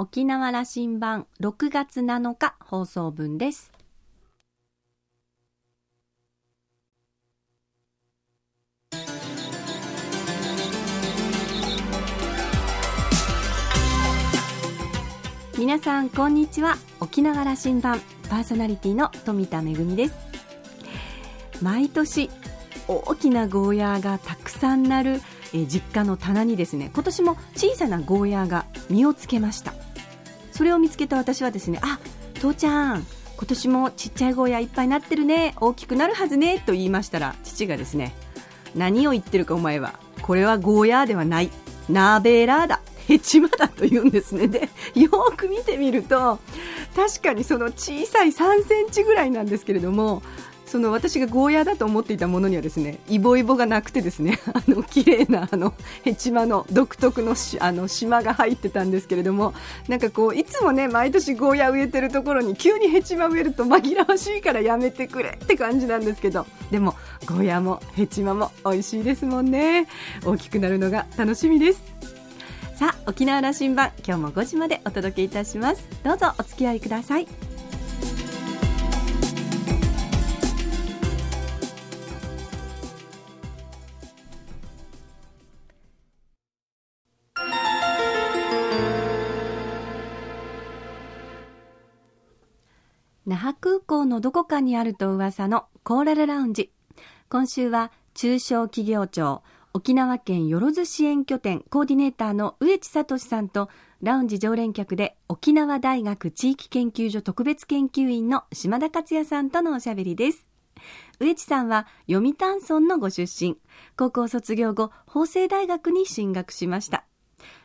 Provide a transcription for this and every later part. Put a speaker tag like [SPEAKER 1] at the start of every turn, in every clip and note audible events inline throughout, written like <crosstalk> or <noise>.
[SPEAKER 1] 沖縄羅針盤6月7日放送分です。皆さんこんにちは。沖縄羅針盤パーソナリティの富田恵です。毎年大きなゴーヤーがたくさんなるえ実家の棚にですね今年も小さなゴーヤーが実をつけました。それを見つけた私はですねあ父ちゃん今年もちっちゃいゴーヤいっぱいなってるね大きくなるはずねと言いましたら父がですね何を言ってるかお前はこれはゴーヤーではないナーベーラーだヘチマだと言うんですね。でよく見てみると確かにその小さい3センチぐらいなんですけれどもその私がゴーヤーだと思っていたものにはですねイボイボがなくてですね <laughs> あの綺麗なあのヘチマの独特のしあの島が入ってたんですけれどもなんかこういつもね毎年ゴーヤー植えてるところに急にヘチマ植えると紛らわしいからやめてくれって感じなんですけどでもゴーヤーもヘチマも美味しいですもんね。大きくなるのが楽しみです。さあ沖縄羅針盤今日も5時までお届けいたします。どうぞお付き合いください。のどこかにあると噂のコーラルラウンジ今週は中小企業庁沖縄県よろず支援拠点コーディネーターの植地聡さんとラウンジ常連客で沖縄大学地域研究所特別研究員の島田克也さんとのおしゃべりです。植地さんは読谷村のご出身。高校卒業後法政大学に進学しました。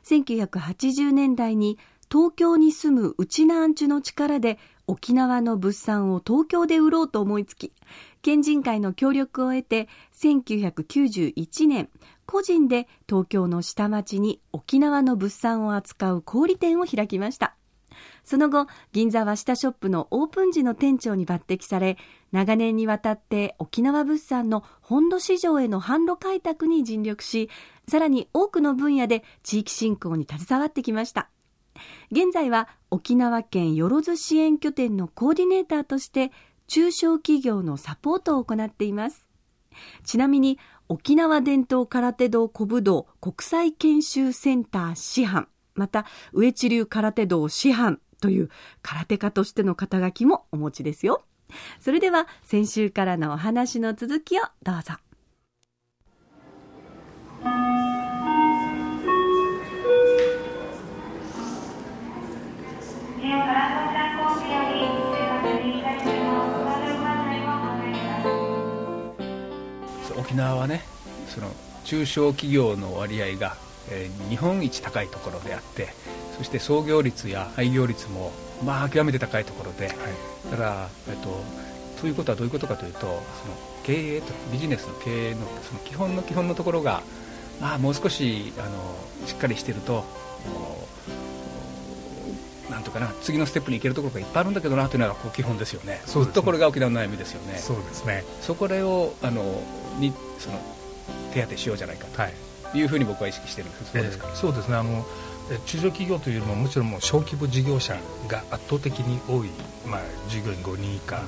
[SPEAKER 1] 1980年代に東京に住む内南地の力で沖縄の物産を東京で売ろうと思いつき県人会の協力を得て1991年個人で東京の下町に沖縄の物産を扱う小売店を開きました。その後銀座和下ショップのオープン時の店長に抜擢され長年にわたって沖縄物産の本土市場への販路開拓に尽力しさらに多くの分野で地域振興に携わってきました。現在は沖縄県よろず支援拠点のコーディネーターとして中小企業のサポートを行っています。ちなみに沖縄伝統空手道古武道国際研修センター師範また上地流空手道師範という空手家としての肩書きもお持ちですよ。それでは先週からのお話の続きをどうぞ。
[SPEAKER 2] 沖縄はねその中小企業の割合が、えー、日本一高いところであってそして創業率や廃業率もまあ極めて高いところで、はい、だから、えっと、ということはどういうことかというとその経営とビジネスの経営のその基本の基本のところが、まあ、もう少しあのしっかりしているとなんとかな次のステップに行けるところがいっぱいあるんだけどなというのがこう基本ですよね、そうですね。これが沖縄の悩みですよね、
[SPEAKER 3] そうですね。
[SPEAKER 2] そこをあのにその手当てしようじゃないかとい。うふうに僕は意識しているんです、そうですか、
[SPEAKER 3] えー、そうですね。あの中小企業というよりももちろんもう小規模事業者が圧倒的に多い、まあ、従業員5人以下、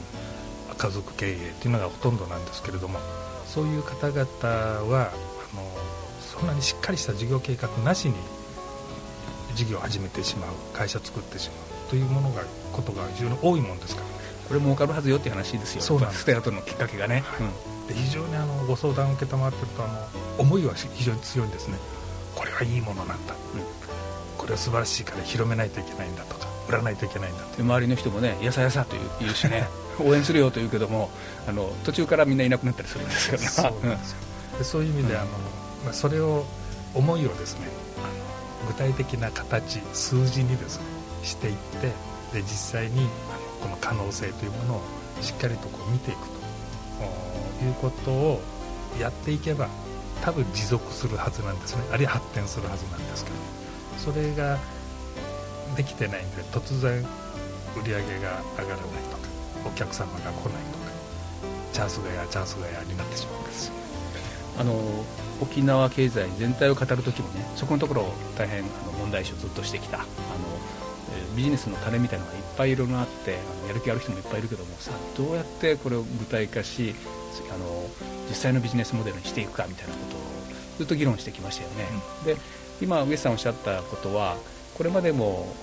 [SPEAKER 3] 家族経営というのがほとんどなんですけれどもそういう方々はあのそんなにしっかりした事業計画なしに事業を始めてしまう会社作ってしまうというものがことが非常に多いもんですから、
[SPEAKER 2] これ儲かるはずよっていう話ですよ。
[SPEAKER 3] そうなんです。
[SPEAKER 2] ステアトのきっかけがね、
[SPEAKER 3] はい、で非常にあのご相談を承っているとあの思いは非常に強いんですね。これはいいものなんだ、うん、これは素晴らしいから広めないといけないんだとか売らないといけないんだ
[SPEAKER 2] と周りの人もねやさやさと言うしね。<laughs> 応援するよと言うけどもあの途中からみんないなくなったりするんですよね。
[SPEAKER 3] そうなんですよ、でそういう意味で、あのまあ、それを思いをですね具体的な形数字にですねしていってで実際にこの可能性というものをしっかりとこう見ていくと。いうことをやっていけば多分持続するはずなんですね。あるいは発展するはずなんですけど。それができてないんで突然売り上げが上がらないとかお客様が来ないとかチャンスがやチャンスがやになってしまうんですよ。
[SPEAKER 2] あの沖縄経済全体を語る時もねそこのところ大変あの問題視をずっとしてきたあのビジネスの種みたいなのがいっぱいいろいろあってあのやる気ある人もいっぱいいるけどもさあどうやってこれを具体化しあの実際のビジネスモデルにしていくかみたいなことをずっと議論してきましたよね、うん、で今上さんおっしゃったことはこれまでも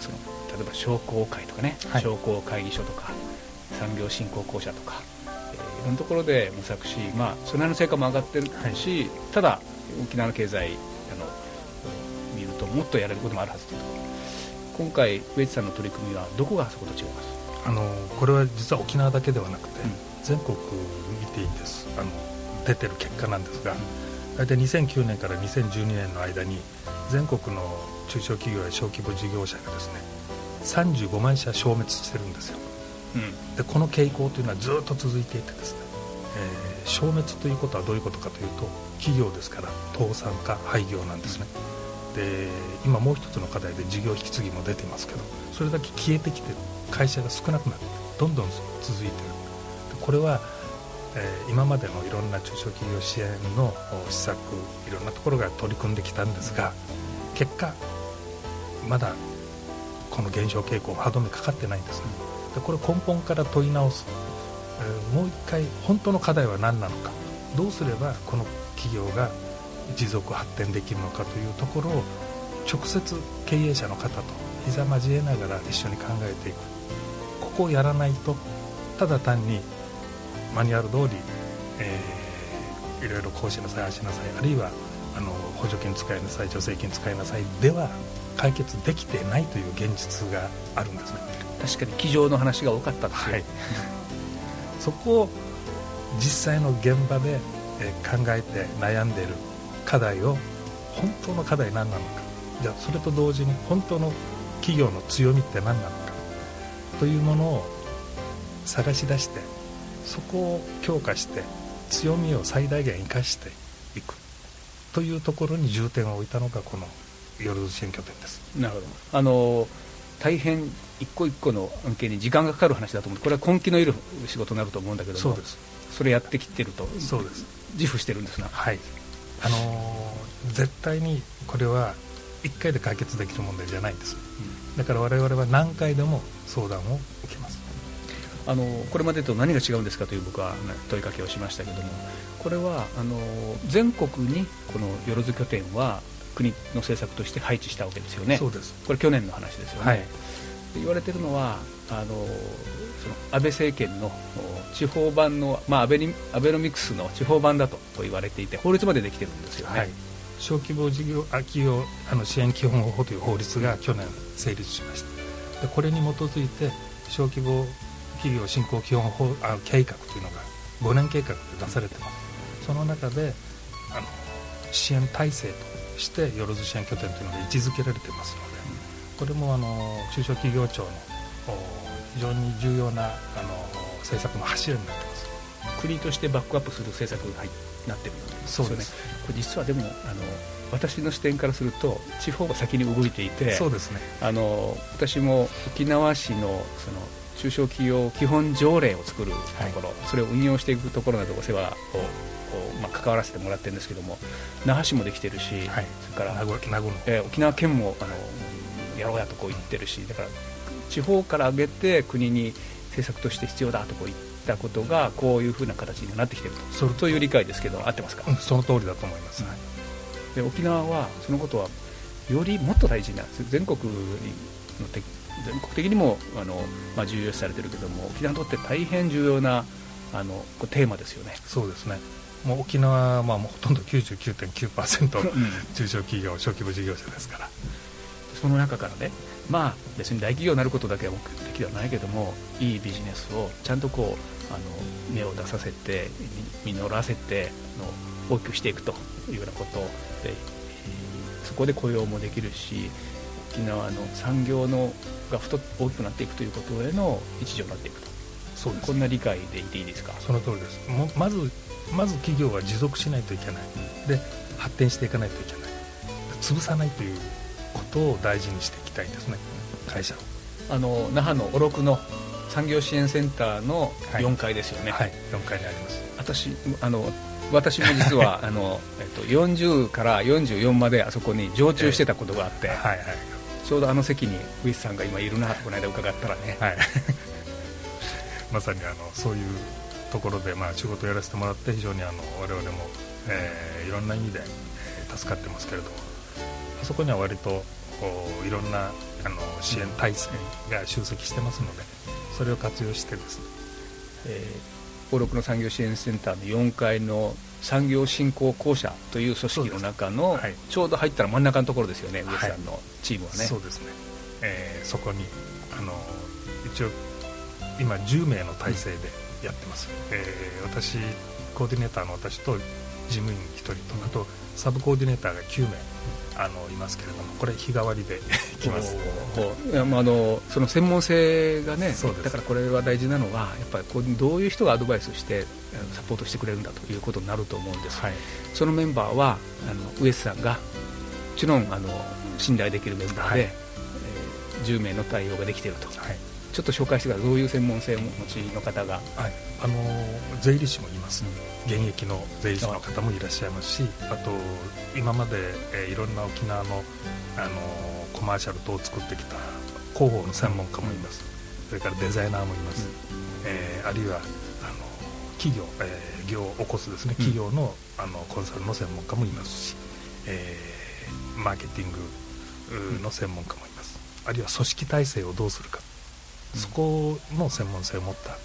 [SPEAKER 2] その例えば商工会とかね、はい、商工会議所とか産業振興公社とか、ろんなところで模索し、まあ、それなりの成果も上がってるし、はい、ただ沖縄の経済あの見るともっとやれることもあるはずだと。今回上地さんの取り組みはどこがそこと違います？
[SPEAKER 3] あのこれは実は沖縄だけではなくて、うん、全国見ていいんですあの出てる結果なんですが、うん、大体2009年から2012年の間に全国の中小企業や小規模事業者がですね35万社消滅してるんですよ、うん、でこの傾向というのはずっと続いていてですね、えー、消滅ということはどういうことかというと企業ですから倒産か廃業なんですね、で今もう一つの課題で事業引き継ぎも出てますけどそれだけ消えてきて会社が少なくなってどんどん続いてる。これは、えー、今までのいろんな中小企業支援の施策いろんなところが取り組んできたんですが結果まだこの減少傾向歯止めかかってないんですねでこれ根本から問い直す、えー、もう一回本当の課題は何なのか。どうすればこの企業が持続発展できるのかというところを直接経営者の方と膝交えながら一緒に考えていく。ここをやらないとただ単にマニュアル通り、えー、いろいろ講師なさいあしなさいあるいはあの補助金使いなさい助成金使いなさいでは解決できてないという現実があるんですね。
[SPEAKER 2] 確かに机上の話が多かったですよ、はい、
[SPEAKER 3] そこを実際の現場で考えて悩んでいる課題を本当の課題何なのか。じゃあそれと同時に本当の企業の強みって何なのか。というものを探し出してそこを強化して強みを最大限生かしていく。というところに重点を置いたのがこの夜寿司選挙点です。
[SPEAKER 2] なるほど。あの大変一個一個の案件に時間がかかる話だと思う。これは根気のいる仕事になると思うんだけども
[SPEAKER 3] そうです。
[SPEAKER 2] それやってきてると
[SPEAKER 3] そうです。
[SPEAKER 2] 自負してるんですな。
[SPEAKER 3] はい。あのー、絶対にこれは1回で解決できる問題じゃないんです、うん、だから我々は何回でも相談を受けます。
[SPEAKER 2] あのこれまでと何が違うんですかという僕は問いかけをしましたけどもこれはあの全国にこのよろず拠点は国の政策として配置したわけですよね。
[SPEAKER 3] そうです。
[SPEAKER 2] これ去年の話ですよね、はい、言われてるのはあのその安倍政権の地方版の、まあ、アベニアベノミクスの地方版だと言われていて法律までできてるんですよね、はい、
[SPEAKER 3] 小規模事業企業あの支援基本法という法律が去年成立しました。でこれに基づいて小規模企業振興基本法あ計画というのが5年計画で出されてます。その中であの支援体制としてよろず支援拠点というのが位置づけられてますのでこれもあの中小企業庁の非常に重要なあの政策の柱になってます。
[SPEAKER 2] 国としてバックアップする政策がなってるんですよね。これ実はでもあの私の視点からすると地方が先に動いていて
[SPEAKER 3] そうですね。
[SPEAKER 2] あの私も沖縄市のその中小企業基本条例を作るところ、はい、それを運用していくところなどお世話をまあ、関わらせてもらってるんですけども那覇市もできてるし、はい、それからえー、沖縄県もあのやろうやとこう言ってるしだから地方から上げて国に政策として必要だとこう言ったことがこういうふうな形になってきていると。そういう理解ですけど合ってますか、
[SPEAKER 3] うん、その通りだと思います、はい、
[SPEAKER 2] で沖縄はそのことはよりもっと大事な全国の全国的にもあの、まあ、重要視されてるけども沖縄にとって大変重要なあのテーマですよね。
[SPEAKER 3] そうですね。もう沖縄はまあもうほとんど99.9%中小企業、小規模事業者ですから。
[SPEAKER 2] その中からねまあ別に大企業になることだけは目的ではないけどもいいビジネスをちゃんとこうあの芽を出させて実らせての大きくしていくというようなことでそこで雇用もできるし沖縄の産業のが太大きくなっていくということへの一助になっていくと。
[SPEAKER 3] そうです。
[SPEAKER 2] こんな理解でいていいですか？
[SPEAKER 3] その通りです。まずまず企業は持続しないといけない。で発展していかないといけない。潰さないということを大事にしていきたいですね。会社を。
[SPEAKER 2] あの那覇のおろくの産業支援センターの4階ですよね、
[SPEAKER 3] はい、はい、4階にあります。
[SPEAKER 2] 私あの私も実は <laughs> あの、えっと、40から44まであそこに常駐してたことがあって、えー、はいはい、ちょうどあの席にウィスさんが今いるなとこの間伺ったらね、
[SPEAKER 3] はい、<laughs> まさにあのそういうところで、まあ、仕事をやらせてもらって非常にあの我々も、えー、いろんな意味で助かってますけれどもあそこには割といろんなあの支援体制が集積してますのでそれを活用してですね、
[SPEAKER 2] えー、登録の産業支援センターの4階の産業振興公社という組織の中の、はい、ちょうど入ったら真ん中のところですよね、上さんのチームはね。
[SPEAKER 3] そうですね、えー、そこにあの一応今10名の体制でやってます、うん、えー、私コーディネーターの私と事務員1人と、あとサブコーディネーターが9名あのいますけれどもこれ日替わりで <laughs> きます。
[SPEAKER 2] あのその専門性がねだからこれは大事なのはやっぱりこうどういう人がアドバイスしてサポートしてくれるんだということになると思うんです、はい、そのメンバーはあのウエスさんがもちろんあの信頼できるメンバーで、はい、えー、10名の対応ができていると、はい、ちょっと紹介してからどういう専門性をお持ちの方が、
[SPEAKER 3] はい、あの税理士もいます、うん、現役の税理士の方もいらっしゃいますしあと今まで、えー、いろんな沖縄のあのコマーシャル等を作ってきた広報の専門家もいます、うん、それからデザイナーもいます、うん、えー、あるいはあの企業、えー、業を起こすですね。企業の,、あのコンサルの専門家もいますし、えー、マーケティングの専門家もいます、あるいは組織体制をどうするか。そこの専門性を持った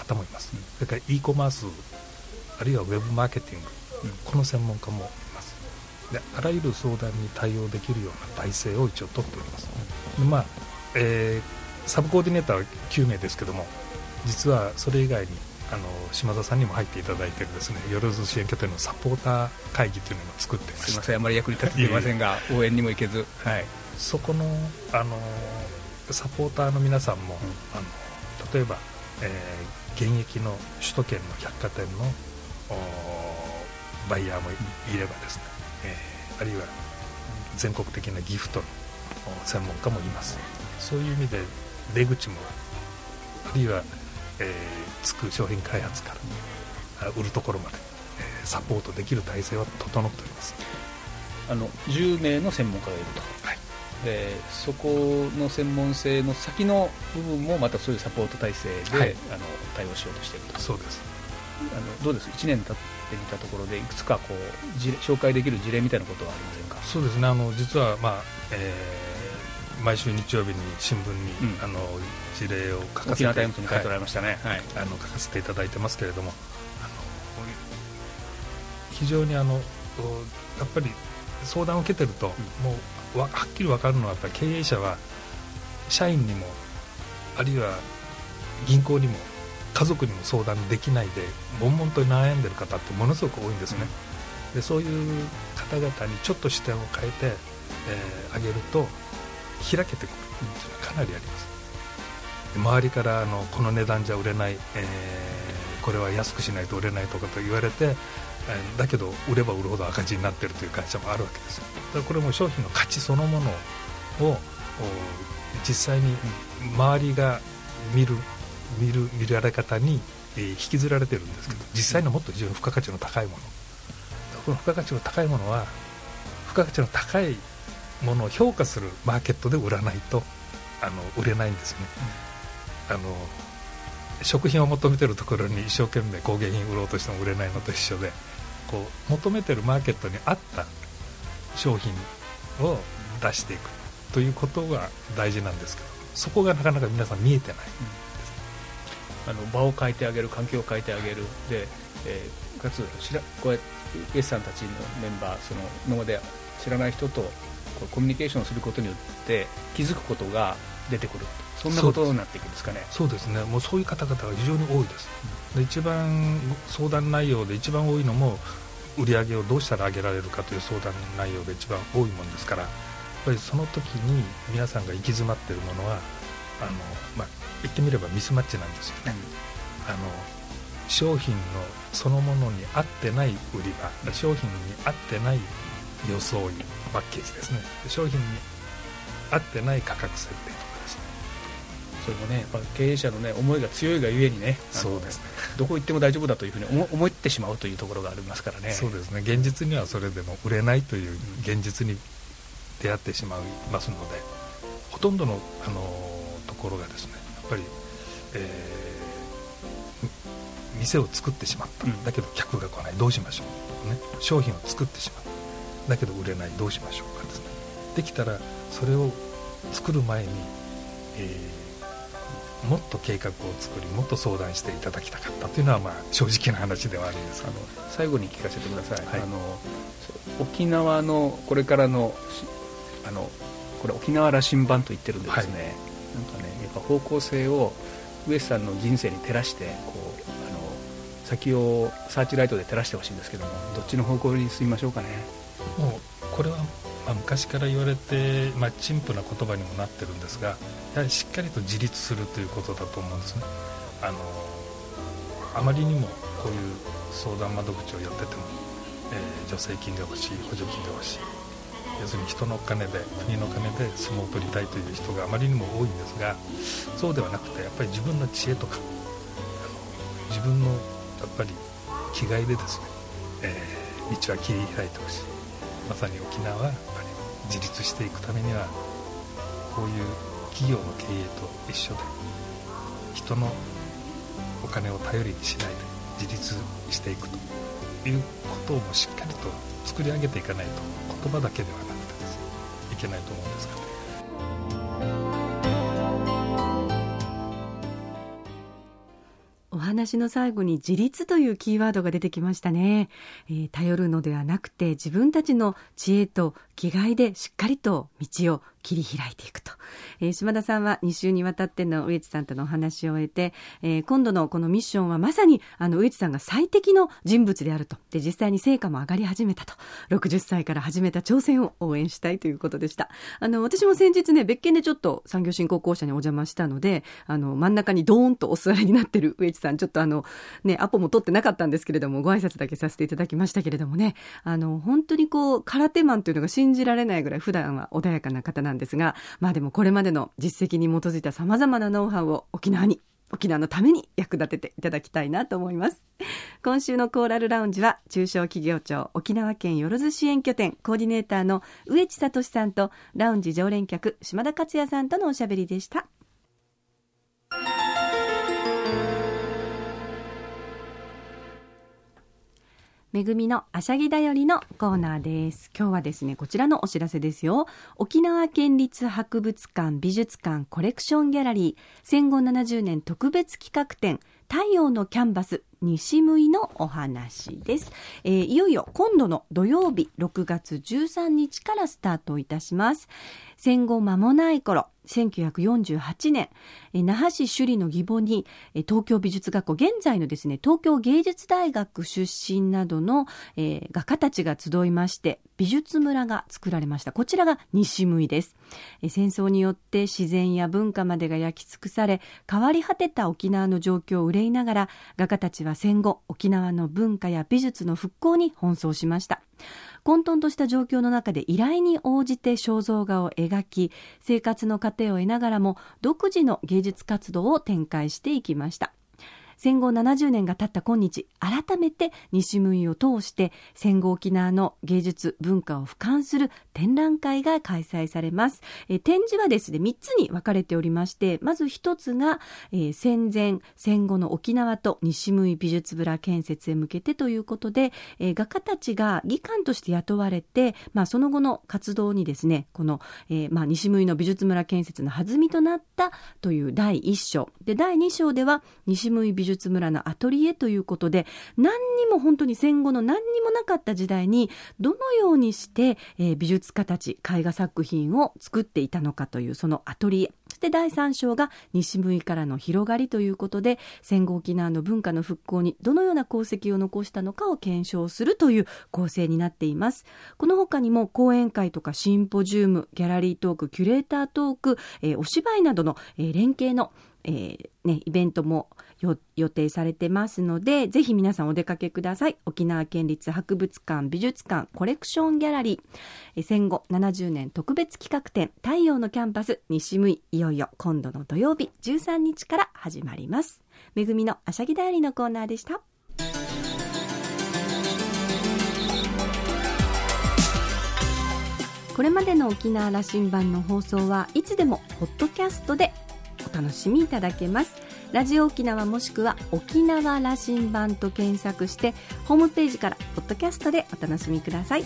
[SPEAKER 3] 方もいます、それから e コマースあるいはウェブマーケティング、この専門家もいます。であらゆる相談に対応できるような体制を一応取っております、でまあえー、サブコーディネーターは9名ですけども実はそれ以外にあの島田さんにも入っていただいているですねよろず支援拠点のサポーター会議というのを作って
[SPEAKER 2] すみませんあまり役に立てていませんが応援にも行けず、
[SPEAKER 3] はい、そこのあのサポーターの皆さんも、うん、あの例えば、えー、現役の首都圏の百貨店のバイヤーもいればですね、えー、あるいは全国的なギフトの専門家もいます。そういう意味で出口もあるいは、えー、つく商品開発から売るところまで、えー、サポートできる体制は整っております。
[SPEAKER 2] あの10名の専門家がいると、
[SPEAKER 3] はい。
[SPEAKER 2] でそこの専門性の先の部分もまたそういうサポート体制で、はい、あの対応しようとしていると。
[SPEAKER 3] そうです
[SPEAKER 2] あのどうです？1年経ってみたところでいくつかこう紹介できる事例みたいなことはありませんか？
[SPEAKER 3] そうですね。あの実は、まあえー、毎週日曜日に新聞に、うん、あの事例を書かせて
[SPEAKER 2] タイムズに書いておられましたね、
[SPEAKER 3] はい、あの書かせていただいてますけれどもあの非常にあのやっぱり相談を受けてると、うん、もうはっきり分かるのはやっぱり経営者は社員にもあるいは銀行にも家族にも相談できないで悶々と悩んでる方ってものすごく多いんですね、うん、でそういう方々にちょっと視点を変えて、えー、あげると開けてくるっていうのはかなりあります。周りからあのこの値段じゃ売れない、えー、これは安くしないと売れないとかと言われてだけど売れば売るほど赤字になっているという会社もあるわけですよ。だからこれも商品の価値そのものを実際に周りが見る見る見られ方に引きずられてるんですけど実際のもっと非常に付加価値の高いもの。この付加価値の高いものは付加価値の高いものを評価するマーケットで売らないとあの売れないんですよね、あの食品を求めてるところに一生懸命工芸品売ろうとしても売れないのと一緒でこう求めてるマーケットに合った商品を出していくということが大事なんですけどそこがなかなか皆さん見えてない、
[SPEAKER 2] うん、あの場を変えてあげる環境を変えてあげる。で、えー、かつしらこうやってイエスさんたちのメンバーその今まで知らない人とこうコミュニケーションすることによって気づくことが出てくるそんなことになっていくんですかね。
[SPEAKER 3] そうですね。もうそういう方々が非常に多いです、で一番相談内容で一番多いのも売り上げをどうしたら上げられるかという相談内容で一番多いもんですからやっぱりその時に皆さんが行き詰まっているものはあの、まあ、言ってみればミスマッチなんですよね、あの商品のそのものに合ってない売り場商品に合ってない装いパッケージですね。商品に合ってない価格設定
[SPEAKER 2] それもねやっぱ経営者のね思いが強いがゆえにね
[SPEAKER 3] そうですね。
[SPEAKER 2] どこ行っても大丈夫だというふうに思思ってしまうというところがありますからね。
[SPEAKER 3] そうですね。現実にはそれでも売れないという現実に出会ってしまいますので、ほとんどのあのところがですねやっぱり、えー、店を作ってしまった、うん、だけど客が来ない。どうしましょう、ね、商品を作ってしまった。だけど売れない。どうしましょうかですね。できたらそれを作る前に、えー、もっと計画を作りもっと相談していただきたかった。というのは、まあ、正直な話ではあるんです。あの
[SPEAKER 2] 最後に聞かせてください、はい、あの沖縄のこれからのあのこれ沖縄羅針盤と言ってるんでですね、はい、なんかねやっぱ方向性を上さんの人生に照らしてこうあの先をサーチライトで照らしてほしいんですけどもどっちの方向に進みましょうかね。
[SPEAKER 3] もうこれは、まあ、昔から言われて、まあ、陳腐な言葉にもなってるんですがやはりしっかりと自立するということだと思うんですね。あのあまりにもこういう相談窓口をやってても、えー、助成金が欲しい補助金が欲しい要するに人の金で国の金で相撲を取りたいという人があまりにも多いんですがそうではなくてやっぱり自分の知恵とか自分のやっぱり気概でですね、えー、道は切り開いてほしい。まさに沖縄はやっぱり自立していくためにはこういう企業の経営と一緒で人のお金を頼りにしないで自立していくということもしっかりと作り上げていかないと言葉だけではなくてです。ねいけないと思うんですけど、ね。
[SPEAKER 1] お話の最後に自立というキーワードが出てきましたね、えー、頼るのではなくて自分たちの知恵と気概でしっかりと道を切り開いていくと。えー、島田さんは2週にわたっての植地さんとのお話を終えて、えー、今度のこのミッションはまさにあの植地さんが最適の人物であると。で、実際に成果も上がり始めたと。60歳から始めた挑戦を応援したいということでした。あの、私も先日ね、別件でちょっと産業振興公社にお邪魔したので、あの、真ん中にドーンとお座りになってる植地さん、ちょっとあの、ね、アポも取ってなかったんですけれども、ご挨拶だけさせていただきましたけれどもね、あの、本当にこう、空手マンというのが信じられないぐらい普段は穏やかな方なんですですが、まあでもこれまでの実績に基づいた様々なノウハウを沖縄に沖縄のために役立てていただきたいなと思います。今週のコーラルラウンジは中小企業庁沖縄県よろず支援拠点コーディネーターの植地聡さんとラウンジ常連客島田克也さんとのおしゃべりでした。めぐみのあしゃぎだよりのコーナーです。今日はですね、こちらのお知らせですよ。沖縄県立博物館美術館コレクションギャラリー戦後70年特別企画展太陽のキャンバス西向いのお話です、えー、いよいよ今度の土曜日6月13日からスタートいたします。戦後間もない頃1948年、那覇市首里の義母に、東京美術学校、現在のですね、東京芸術大学出身などの、えー、画家たちが集いまして、美術村が作られました。こちらが西向です、え戦争によって自然や文化までが焼き尽くされ、変わり果てた沖縄の状況を憂いながら、画家たちは戦後、沖縄の文化や美術の復興に奔走しました。混沌とした状況の中で依頼に応じて肖像画を描き生活の糧を得ながらも独自の芸術活動を展開していきました戦後70年が経った今日、改めて西向を通して戦後沖縄の芸術文化を俯瞰する展覧会が開催されます。え展示はですね、3つに分かれておりまして、まず1つが、えー、戦前、戦後の沖縄と西向美術村建設へ向けてということで、えー、画家たちが技官として雇われて、まあ、その後の活動にですね、この、えー、まあ、西向の美術村建設の弾みとなったという第1章。で、第2章では、西向美術術村のアトリエということで、何にも本当に戦後の何にもなかった時代に、どのようにして、えー、美術家たち、絵画作品を作っていたのかという、そのアトリエ。そして第3章が西向からの広がりということで、戦後沖縄の文化の復興にどのような功績を残したのかを検証するという構成になっています。この他にも講演会とかシンポジウム、ギャラリートーク、キュレータートーク、えー、お芝居などの、えー、連携のえー、ね、イベントも予定されてますので、ぜひ皆さんお出かけください。沖縄県立博物館美術館コレクションギャラリー、戦後70年特別企画展太陽のキャンパス西向い、いよいよ今度の土曜日13日から始まります。めぐみのあしゃぎだよりのコーナーでした。これまでの沖縄羅針盤の放送はいつでもポッドキャストでお楽しみいただけます。ラジオ沖縄もしくは沖縄羅針盤と検索してホームページからポッドキャストでお楽しみください。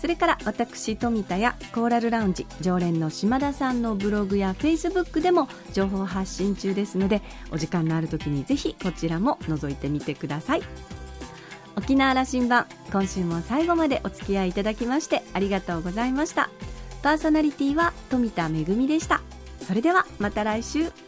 [SPEAKER 1] それから私富田やコーラルラウンジ常連の島田さんのブログやフェイスブックでも情報発信中ですのでお時間のある時にぜひこちらも覗いてみてください。沖縄羅針盤今週も最後までお付き合いいただきましてありがとうございました。パーソナリティは富田恵でした。それではまた来週。